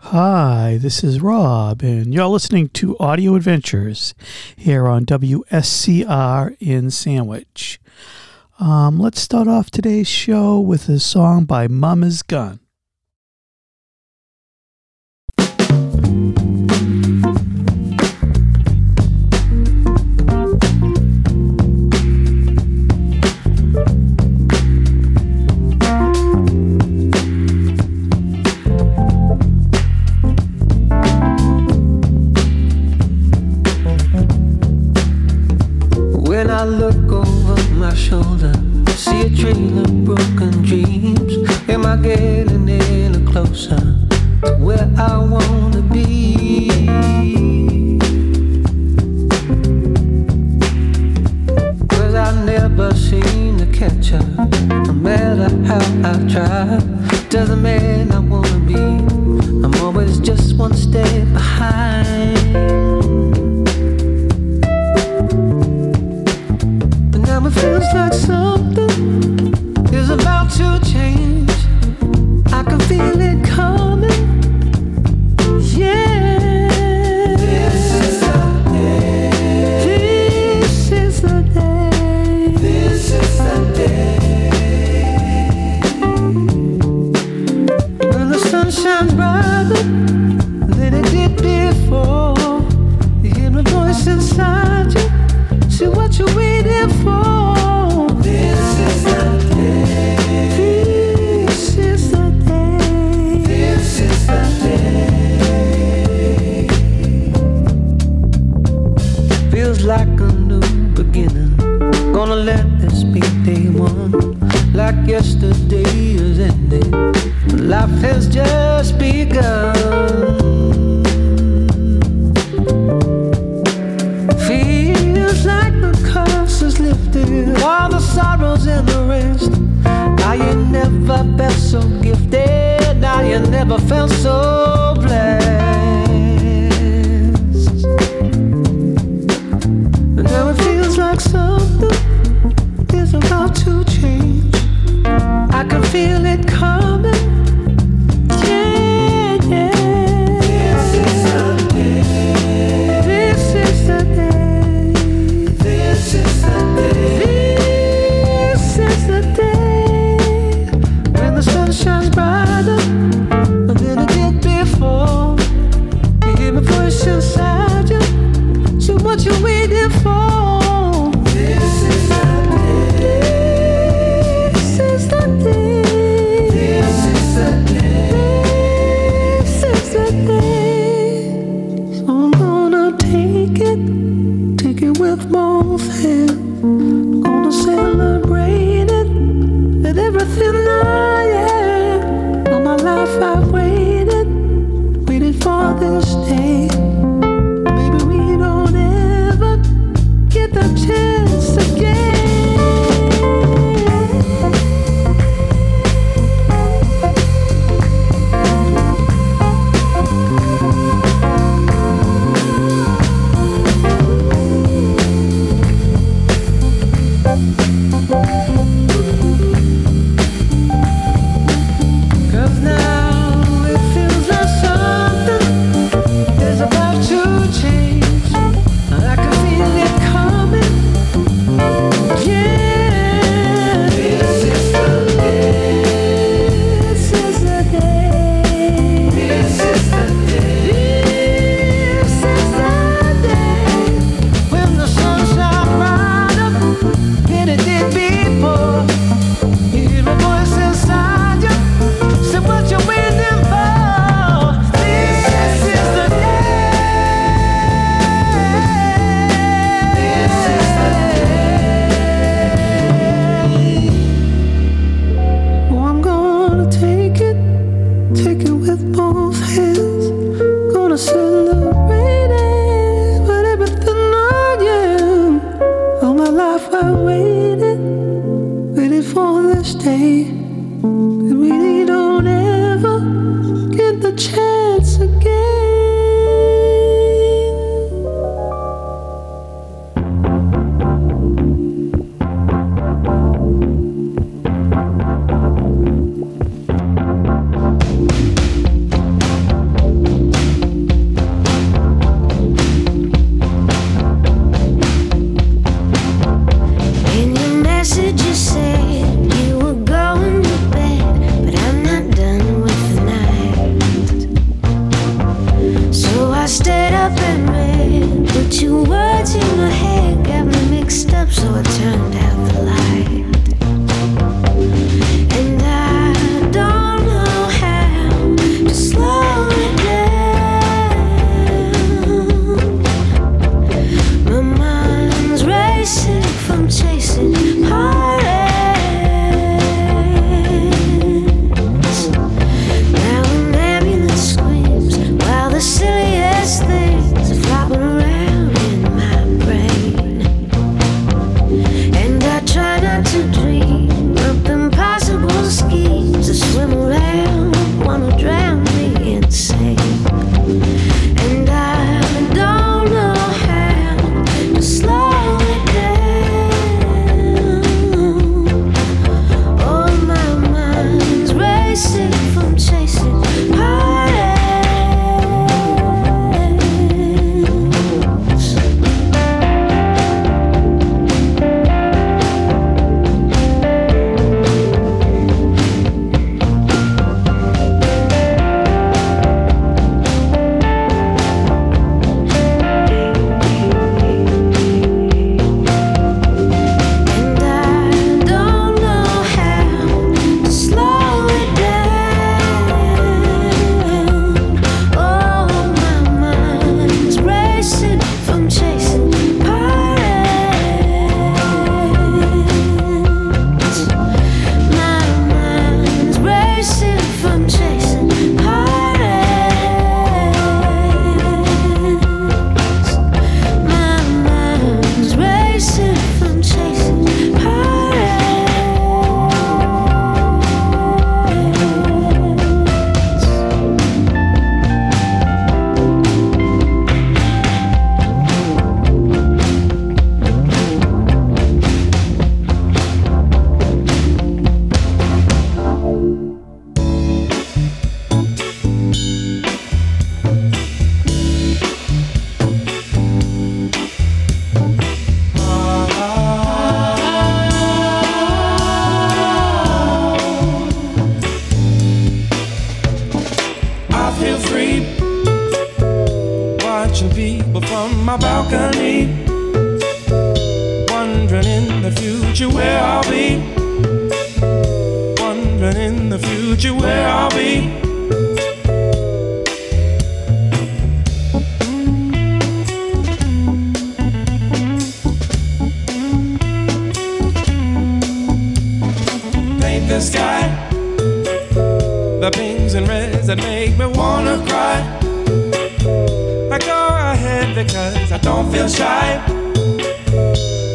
Hi, this is Rob, and you're listening to Audio Adventures here on WSCR in Sandwich. Um, let's start off today's show with a song by Mama's Gun. But in the future, where I'll be. Paint the sky, the pinks and reds that make me wanna cry. I go ahead because I don't feel shy.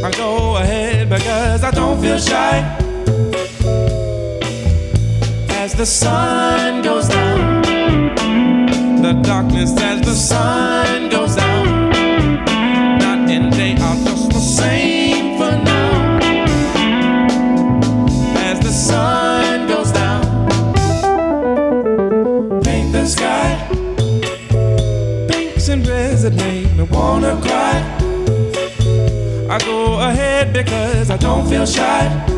I go ahead because I don't feel shy as the sun goes down. The darkness as the sun goes down. Night and day are just the same for now. As the sun goes down, paint the sky. Pinks and reds that make me wanna cry. I go ahead because I don't feel shy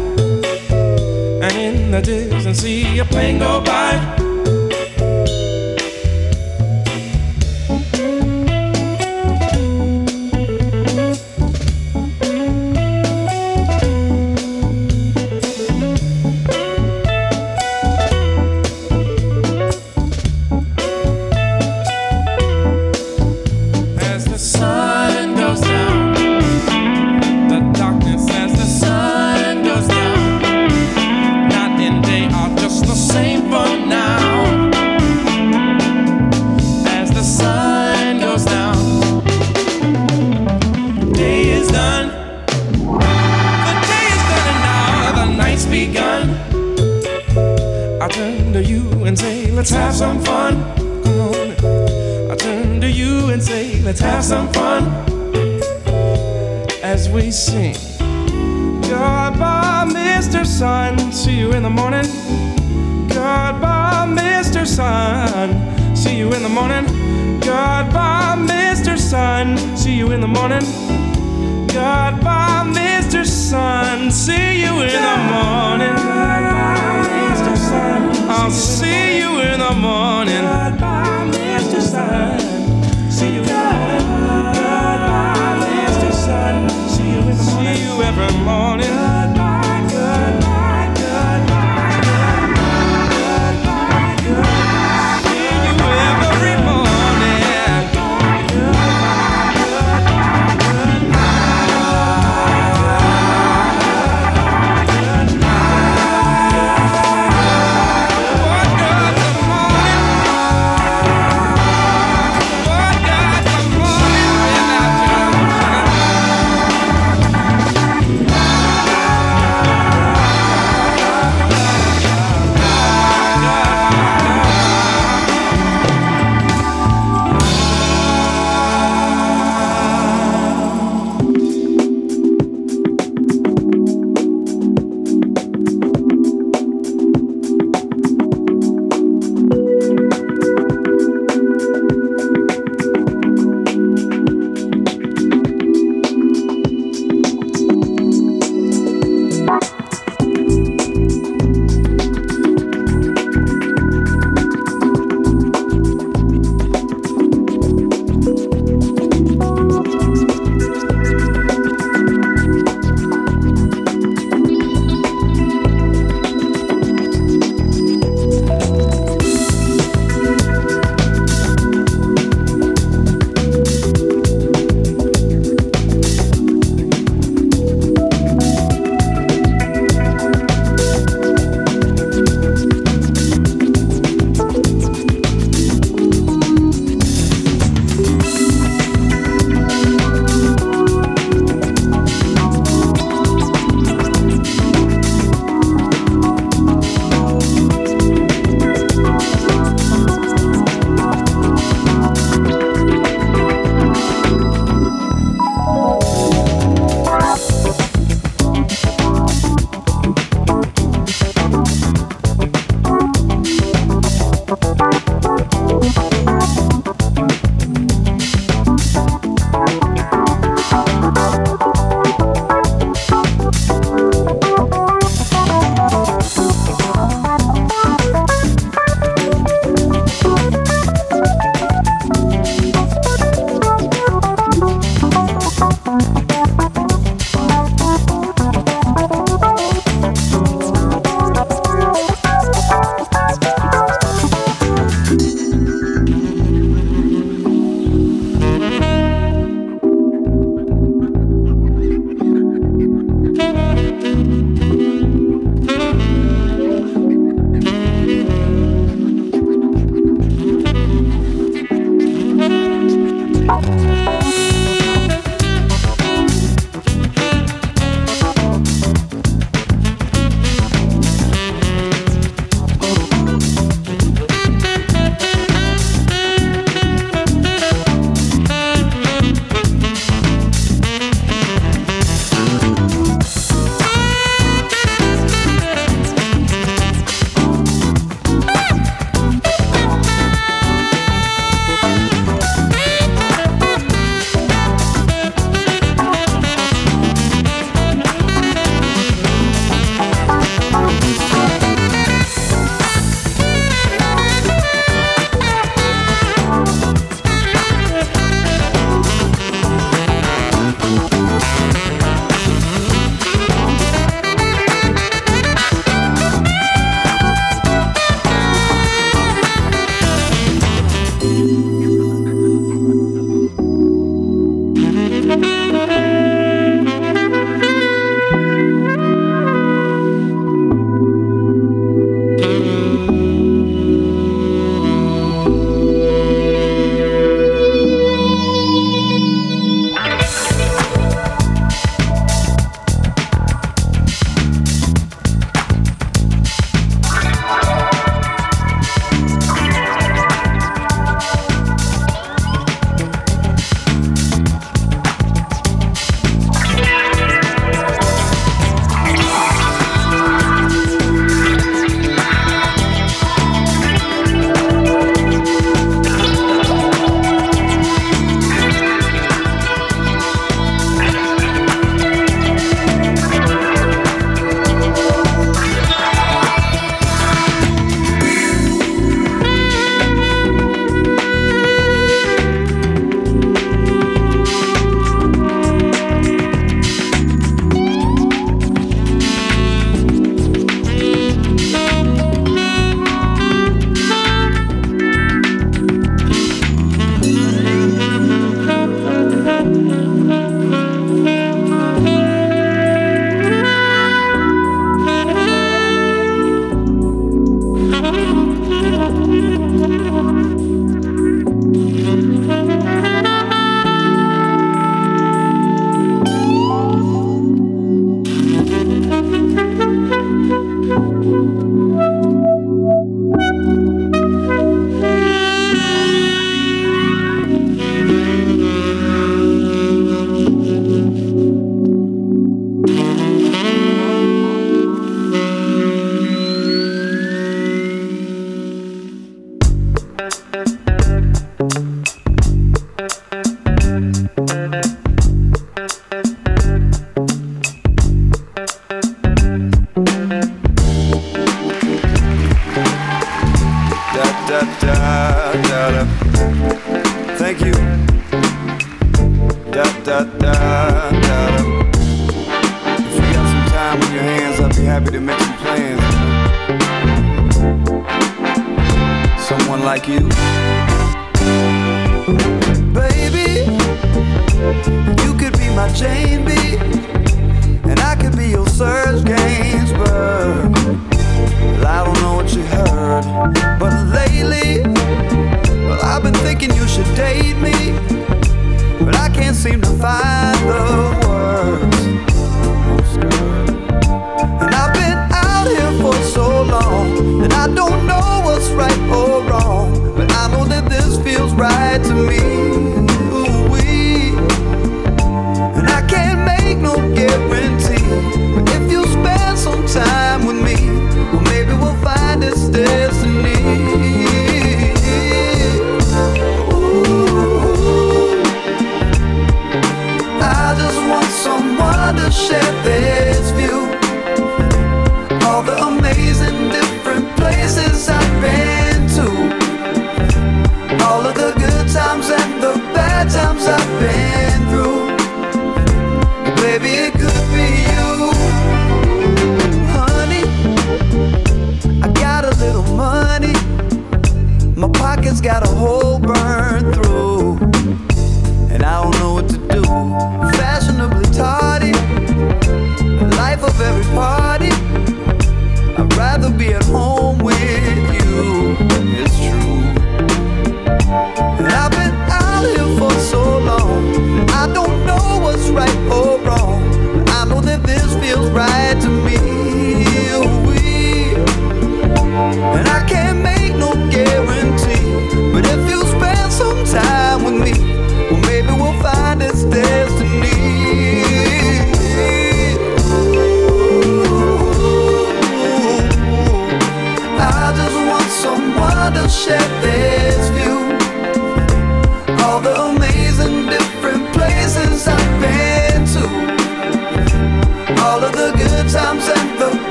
images and see a plane go by. Mr. Sun. See you in the morning. Goodbye, Mr. Sun. See you in the morning. Goodbye, Mr. Sun. See you in the morning. Goodbye, Mr. Sun. See you in the morning. Goodbye, Mr. Sun. I'll see you in the morning. Goodbye, Mr. Sun. See you morning. Goodbye, Mr. Sun. See you in the morning. See you every morning.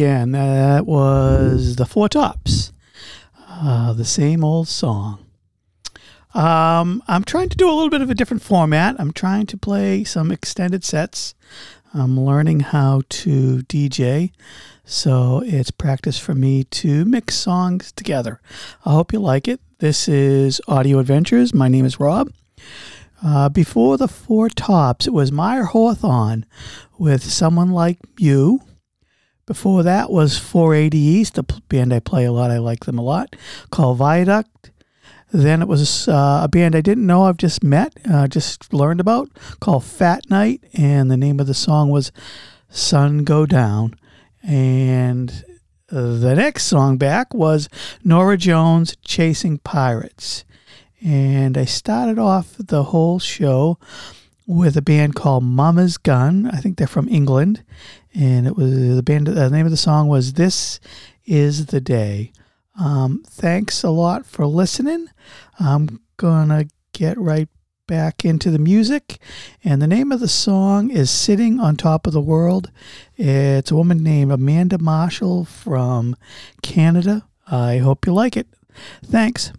Again. That was the Four Tops. Uh, the same old song. Um, I'm trying to do a little bit of a different format. I'm trying to play some extended sets. I'm learning how to DJ, so it's practice for me to mix songs together. I hope you like it. This is Audio Adventures. My name is Rob. Uh, before the Four Tops, it was Mayer Hawthorne with Someone Like You. Before that was 480 East, a band I play a lot. I like them a lot, called Viaduct. Then it was uh, a band I didn't know, I've just met, uh, just learned about, called Fat Night. And the name of the song was Sun Go Down. And the next song back was Norah Jones Chasing Pirates. And I started off the whole show with a band called Mama's Gun. I think they're from England. And it was the band, the name of the song was This Is the Day. Um, thanks a lot for listening. I'm to get right back into the music. And the name of the song is Sitting on Top of the World. It's a woman named Amanda Marshall from Canada. I hope you like it. Thanks.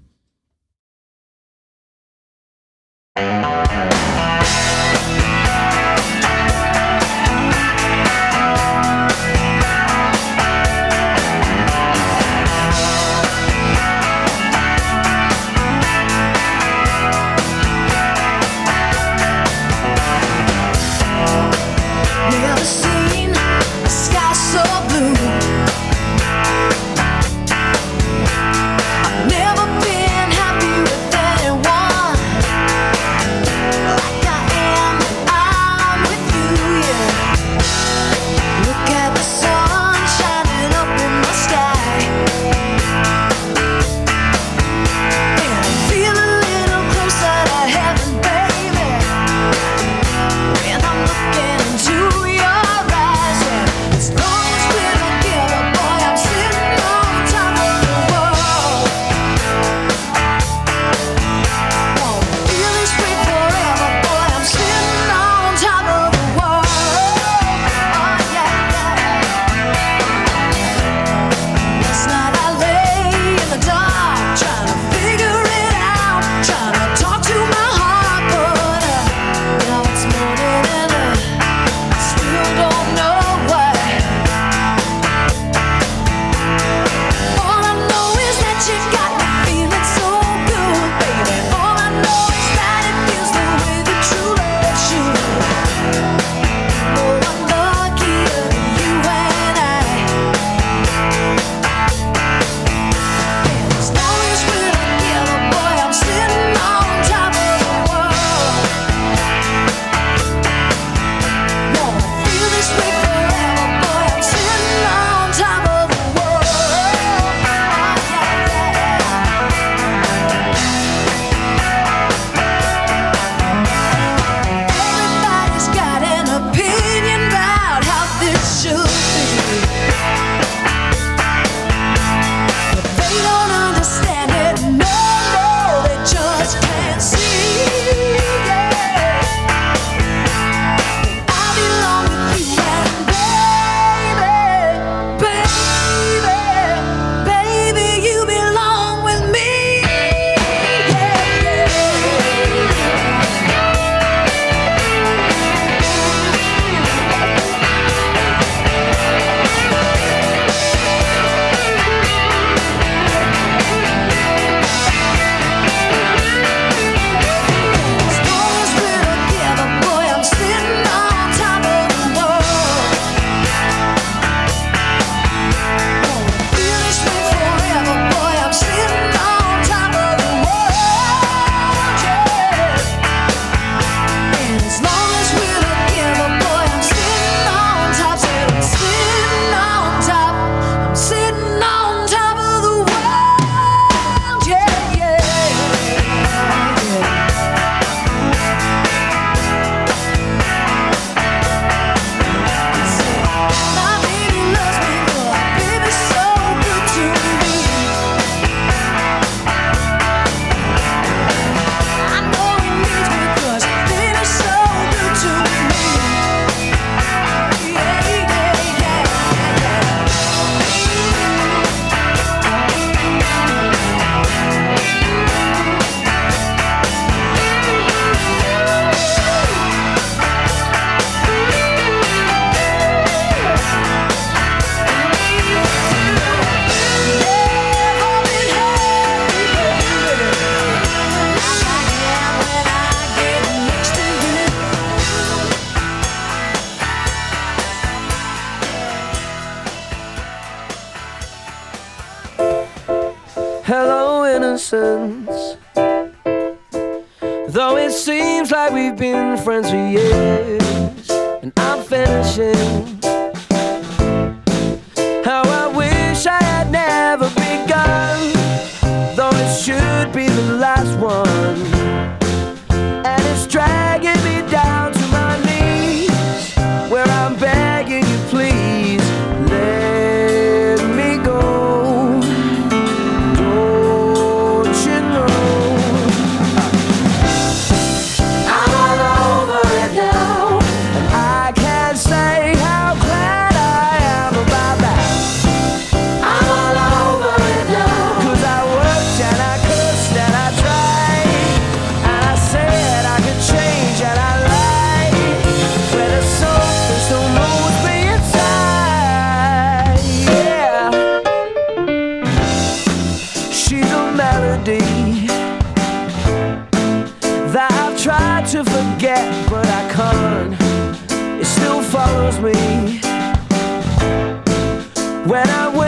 When I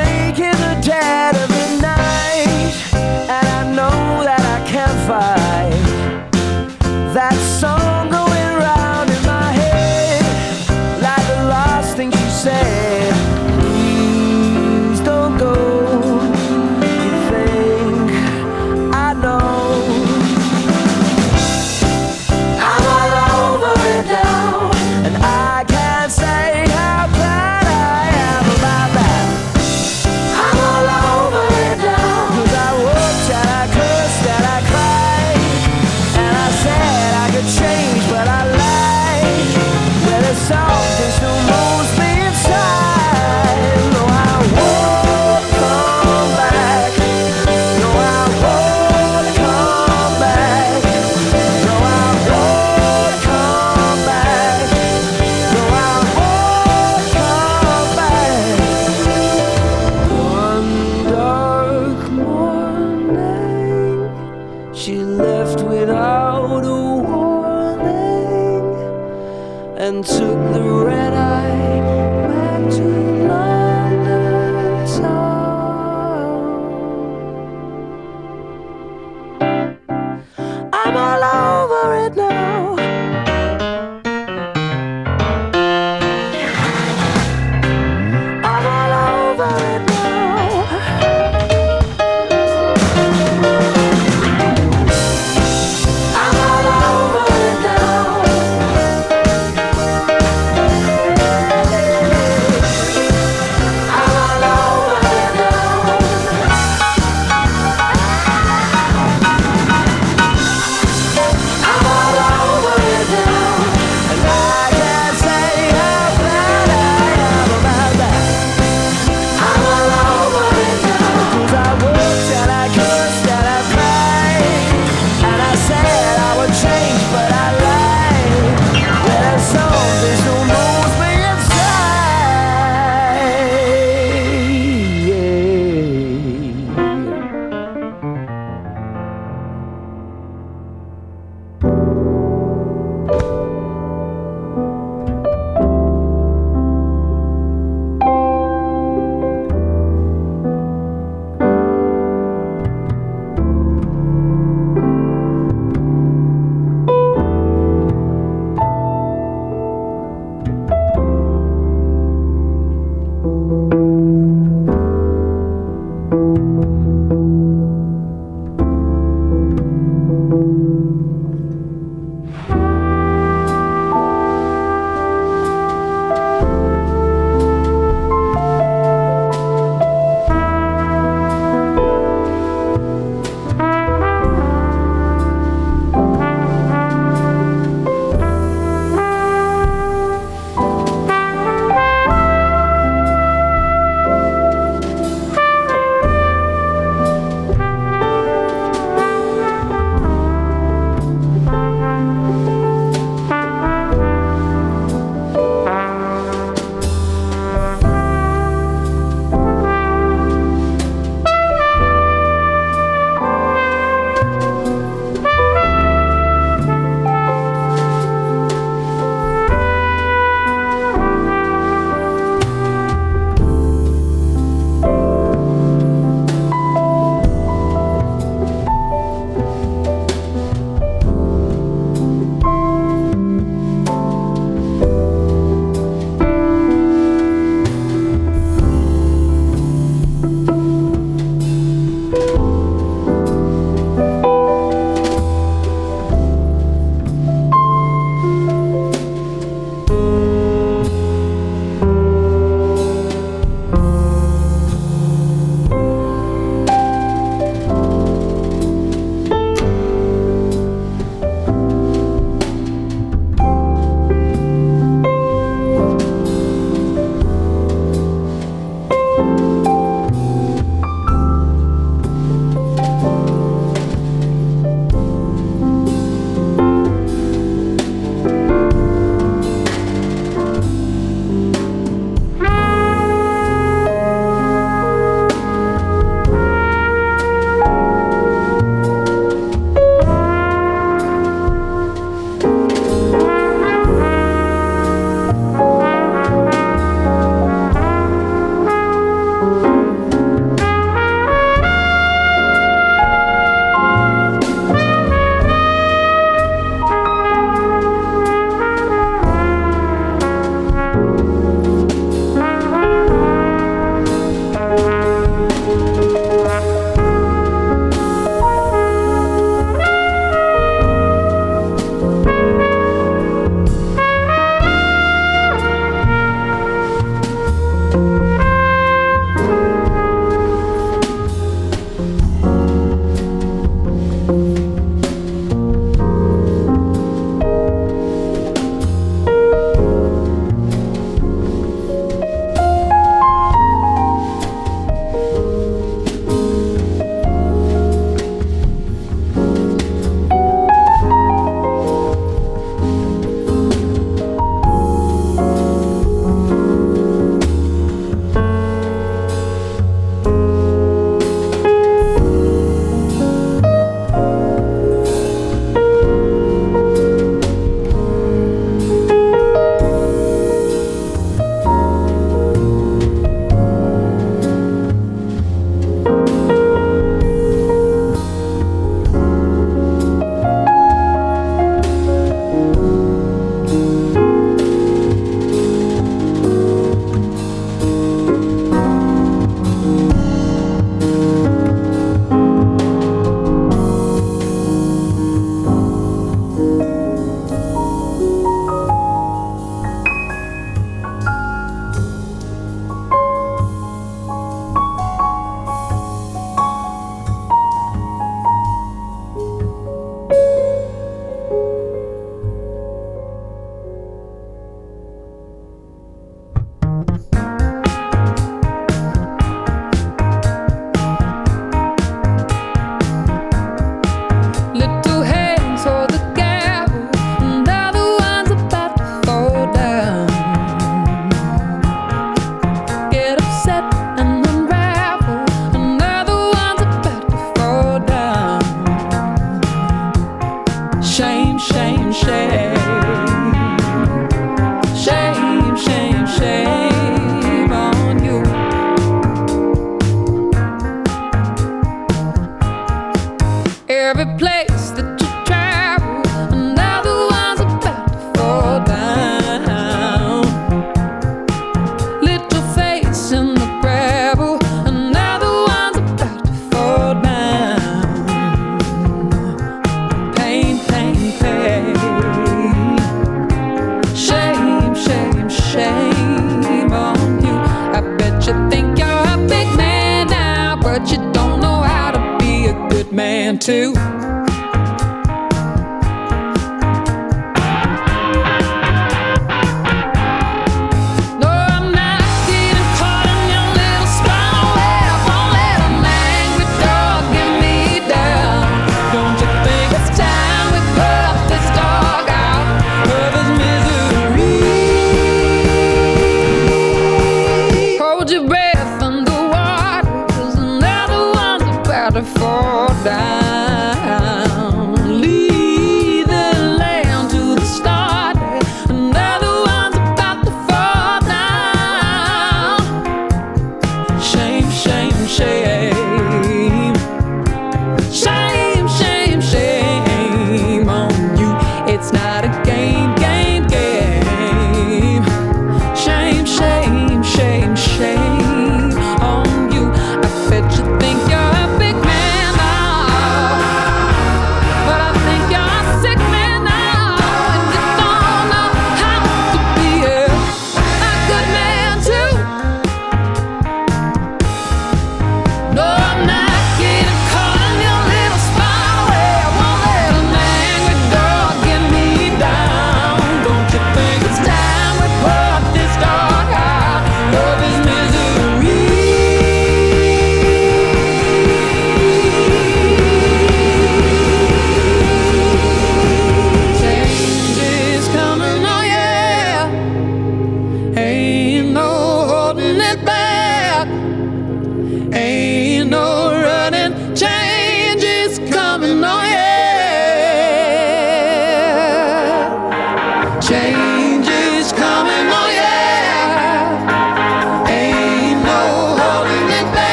Oh,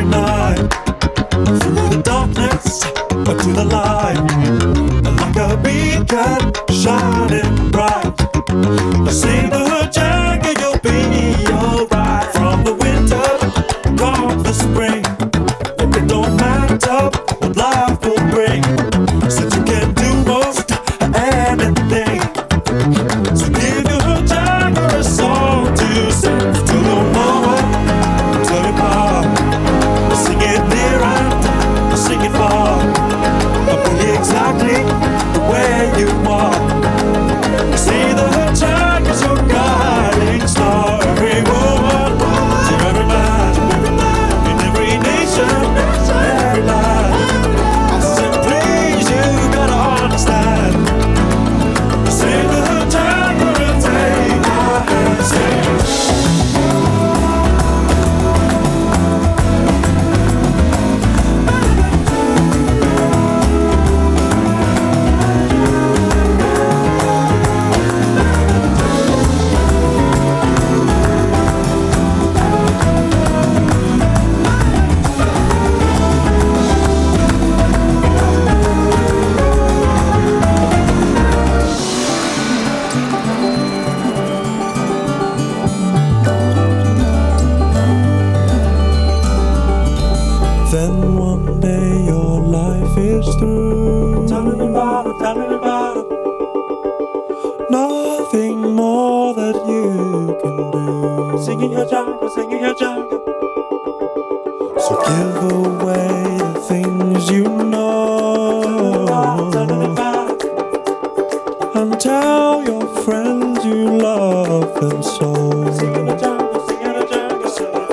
every night. Through the darkness, but to the light. Like a beacon shining bright. the see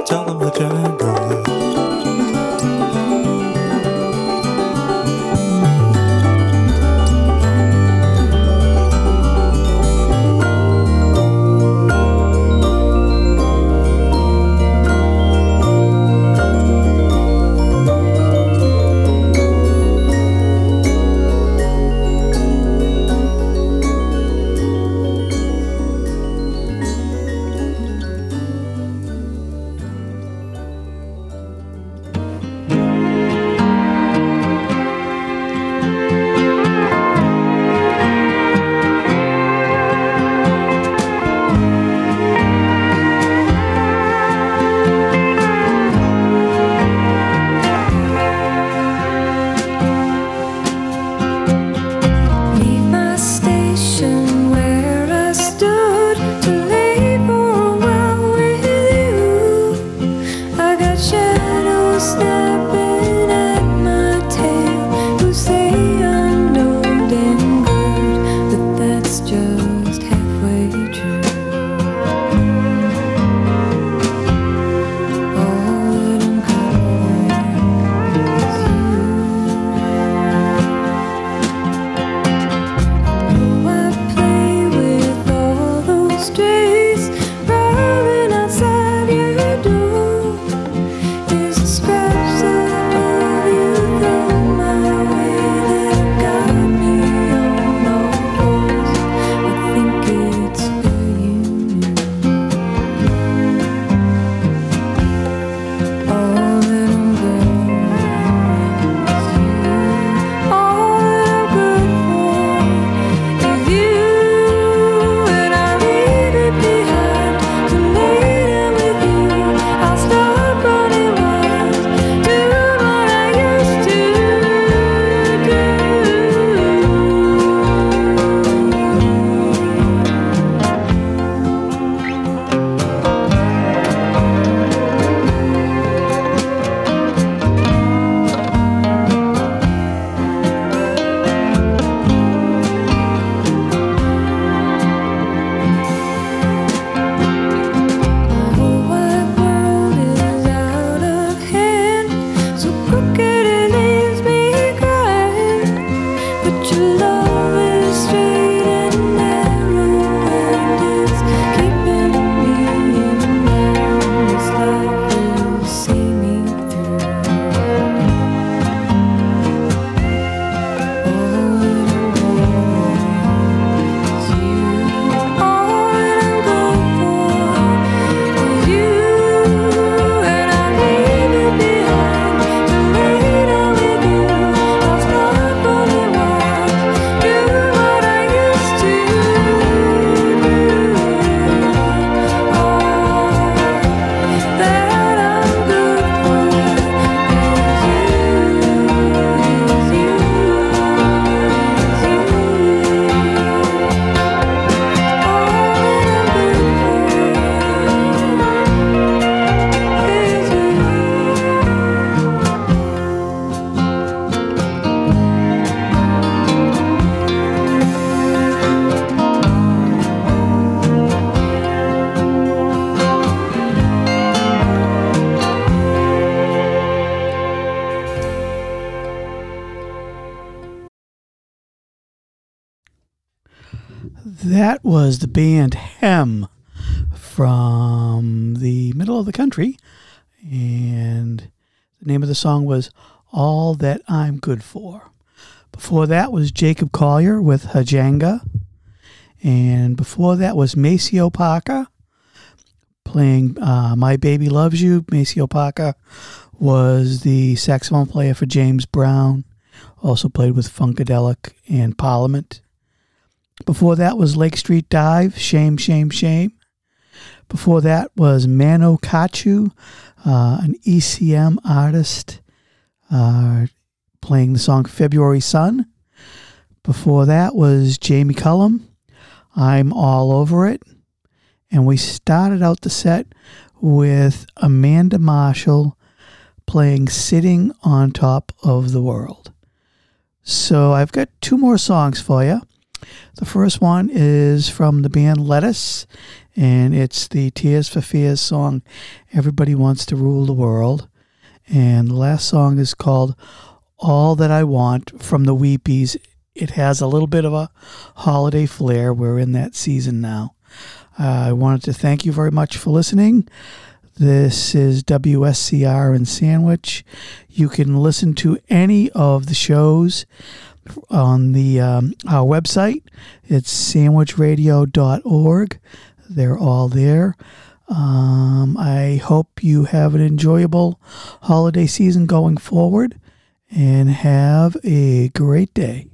tell 热 was the band Hem from the middle of the country. And the name of the song was All That I'm Good For. Before that was Jacob Collier with Hajanga. And before that was Maceo Parker playing uh, My Baby Loves You. Maceo Parker was the saxophone player for James Brown, also played with Funkadelic and Parliament. Before that was Lake Street Dive, Shame, Shame, Shame. Before that was Manu Katché, uh, an ECM artist, uh, playing the song February Sun. Before that was Jamie Cullum, I'm All Over It. And we started out the set with Amanda Marshall playing Sitting on Top of the World. So I've got two more songs for you. The first one is from the band Lettuce, and it's the Tears for Fears song, Everybody Wants to Rule the World. And the last song is called All That I Want from the Weepies. It has a little bit of a holiday flair. We're in that season now. Uh, I wanted to thank you very much for listening. This is WSCR in Sandwich. You can listen to any of the shows on the um, our website. It's sandwichradio.org. They're all there. Um, I hope you have an enjoyable holiday season going forward and have a great day.